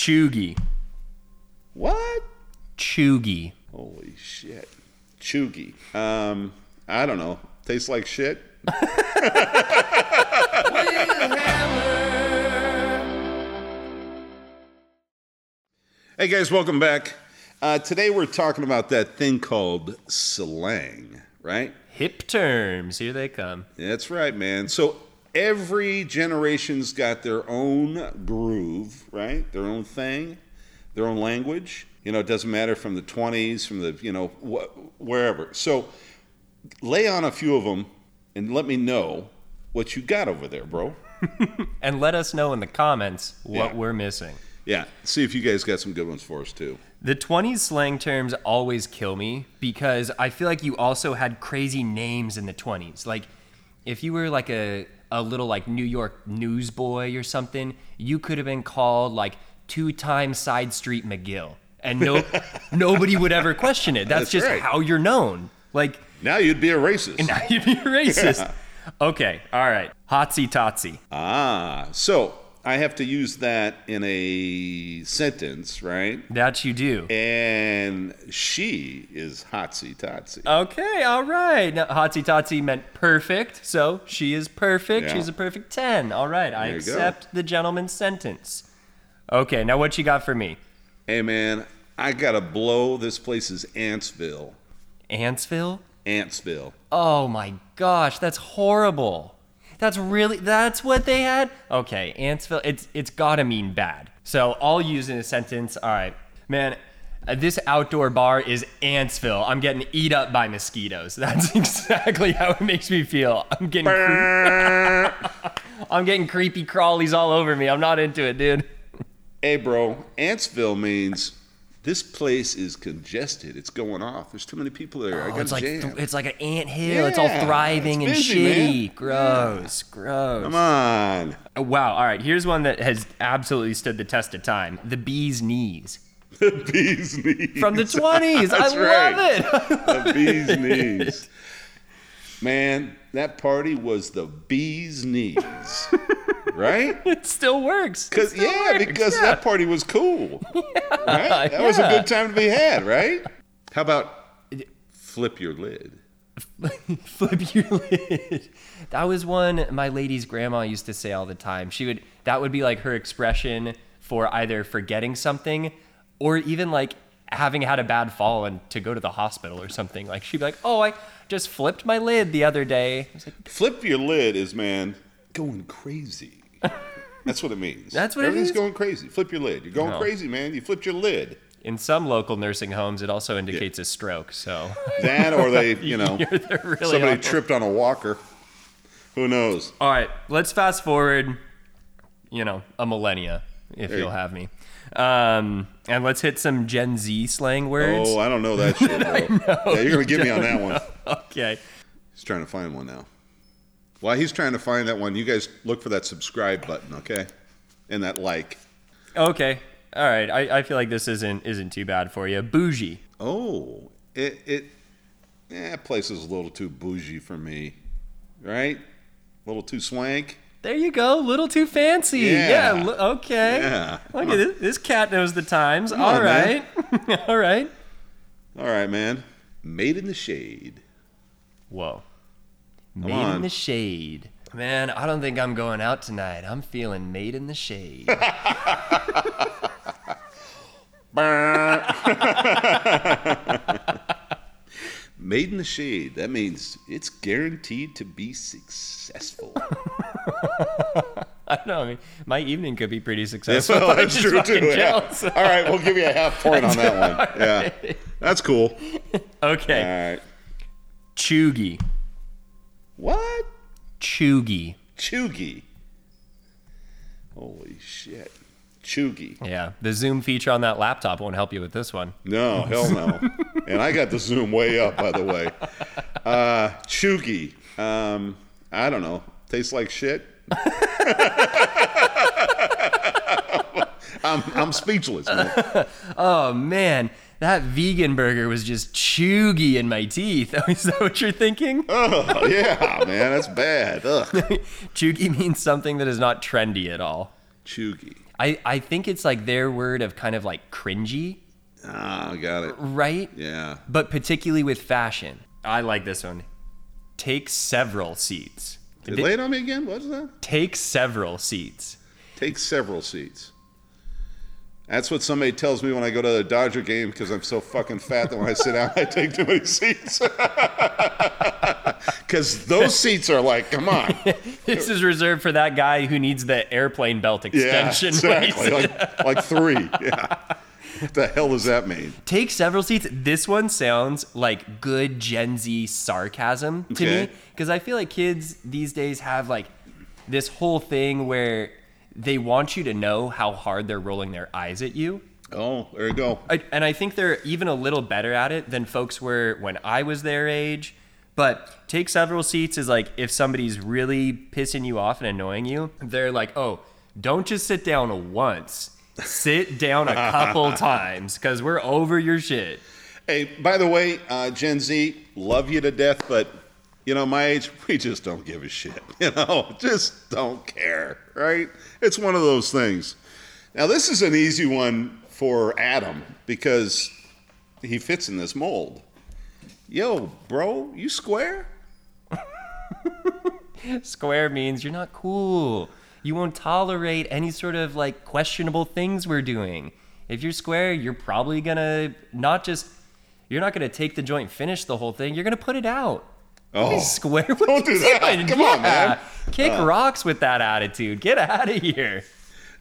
Chuggy. What? Chuggy. Holy shit. Chuggy. Um, I don't know. Tastes like shit. hey guys, welcome back. Uh, today we're talking about that thing called slang, right? Hip terms. Here they come. That's right, man. So every generation's got their own groove, right? Their own thing, their own language. You know, it doesn't matter from the 20s, from the, you know, wh- wherever. So lay on a few of them and let me know what you got over there, bro. And let us know in the comments what Yeah. we're missing. Yeah, see if you guys got some good ones for us too. The 20s slang terms always kill me because I feel like you also had crazy names in the 20s. Like, if you were like a, a little like New York newsboy or something, you could have been called like two time Side Street McGill. And no, nobody would ever question it. That's, That's just right. how you're known. Like, Now you'd be a racist. now you'd be a racist. Okay, all right. Hotsy totsy. Ah, so I have to use that in a sentence, right? That you do. And she is hotsy totsy. Okay, all right. Now, Hotsy Totsy meant perfect, so she is perfect. Yeah. She's a perfect 10. All right, I you go. accept the gentleman's sentence. Okay, now what you got for me? Hey man, I gotta blow. This place is Antsville. Antsville? Antsville. Oh my gosh, that's horrible. That's really that's what they had? Okay, Antsville, it's it's gotta mean bad. So I'll use in a sentence. All right, man. uh, This outdoor bar is Antsville. I'm getting eat up by mosquitoes. That's exactly how it makes me feel. I'm getting cre- I'm getting creepy crawlies all over me. I'm not into it, dude. Hey bro, Antsville means this place is congested. It's going off. There's too many people there. I Oh, got it's like jam. it's like an ant hill. it's all thriving it's and busy, man. shitty. Gross, gross. Come on. Oh, Wow. All right. Here's one that has absolutely stood the test of time. The bee's knees The bee's knees. from the 20s. I That's love right. it. the bee's knees. Man, that party was the bee's knees. Right? it still works. Cause yeah, works, because yeah. that party was cool. right? That was a good time to be had, right? How about flip your lid? flip your lid. That was one my lady's grandma used to say all the time. She would that would be like her expression for either forgetting something or even like having had a bad fall and to go to the hospital or something. Like she'd be like, "Oh, I just flipped my lid the other day." I was like, Flip your lid is man going crazy. That's what it means. That's what it Everything's is? going crazy. Flip your lid. You're going No. crazy, man. You flipped your lid. in some local nursing homes, it also indicates a stroke. So That or they, you know, You're really somebody awful- tripped on a walker. Who knows? All right, let's fast forward, you know, a millennia, if There you'll have me. Um, and let's hit some Gen Z slang words. Oh, I don't know that shit, bro. yeah, you're gonna get me on that one. Okay. He's trying to find one now. While he's trying to find that one, you guys look for that subscribe button, okay? And that like. Okay. All right. I, I feel like this isn't isn't too bad for you. Bougie. Oh, it it yeah, place is a little too bougie for me, right? A little too swank. There you go. A little too fancy. Yeah. Yeah. li- okay. Yeah. Look at this. This cat knows the times. on, All man. right. All right. All right, man. Made in the shade. Whoa. Made on. in the shade. Man, I don't think I'm going out tonight. I'm feeling made in the shade. Made in the shade. That means it's guaranteed to be successful. I don't know. I mean, my evening could be pretty successful. well, that's true too. yeah. All right, we'll give you a half point on that one. Yeah, that's cool. Okay. All right. Chuggy. What? Chuggy. Chugi. Holy shit. Chugi. Yeah. The Zoom feature on that laptop won't help you with this one. No, hell no. and I got the zoom way up, by the way. Uh, Chugi. Um, I don't know. Tastes like shit. I'm, I'm speechless, man. Oh man, that vegan burger was just chuggy in my teeth. Is that what you're thinking? Oh, yeah, man. That's bad. Ugh. chuggy means something that is not trendy at all. Chugi. I, I think it's like their word of kind of like cringy, Ah, got it. right? Yeah. But particularly with fashion. I like this one. Take several seats. Lay it on me again. What's that? Take several seats. Take several seats. That's what somebody tells me when I go to the Dodger game because I'm so fucking fat that when I sit down, I take too many seats. Because those seats are like, come on. This is reserved for that guy who needs the airplane belt extension. he's- exactly. Like, like three. Yeah. What the hell does that mean? Take several seats. This one sounds like good Gen Z sarcasm to Okay. me because I feel like kids these days have like this whole thing where they want you to know how hard they're rolling their eyes at you. Oh, there you go. I, and I think they're even a little better at it than folks were when I was their age. But take several seats is like if somebody's really pissing you off and annoying you, they're like, oh, don't just sit down once. Sit down a couple times because we're over your shit. Hey, by the way, uh, Gen Z, love you to death, but you know, my age, we just don't give a shit. You know, just don't care, right? It's one of those things. Now, this is an easy one for Adam because he fits in this mold. Yo, bro, you square? Square means you're not cool. You won't tolerate any sort of like questionable things we're doing. If you're square, you're probably gonna not just you're not gonna take the joint, finish the whole thing. You're gonna put it out. Oh, Square. What Don't do that. doing? Come on, man. Kick rocks with that attitude. Get out of here.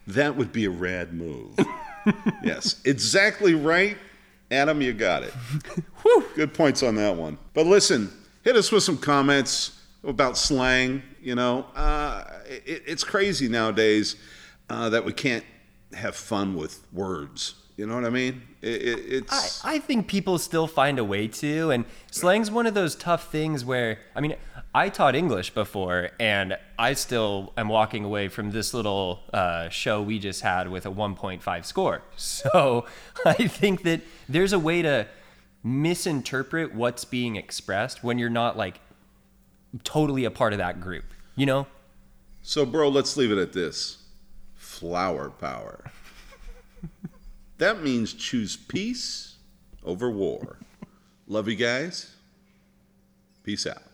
that would be a rad move. yes, exactly right. Adam, you got it. Good points on that one. But listen, hit us with some comments about slang. You know, uh, it, it's crazy nowadays uh, that we can't have fun with words. You know what I mean? It, it, it's I, I think people still find a way to, and slang's one of those tough things where, I mean, I taught English before, and I still am walking away from this little uh, show we just had with a 1.5 score. So I think that there's a way to misinterpret what's being expressed when you're not like totally a part of that group, you know? so, bro. Let's leave it at this: flower power. that means choose peace over war. Love you guys. Peace out.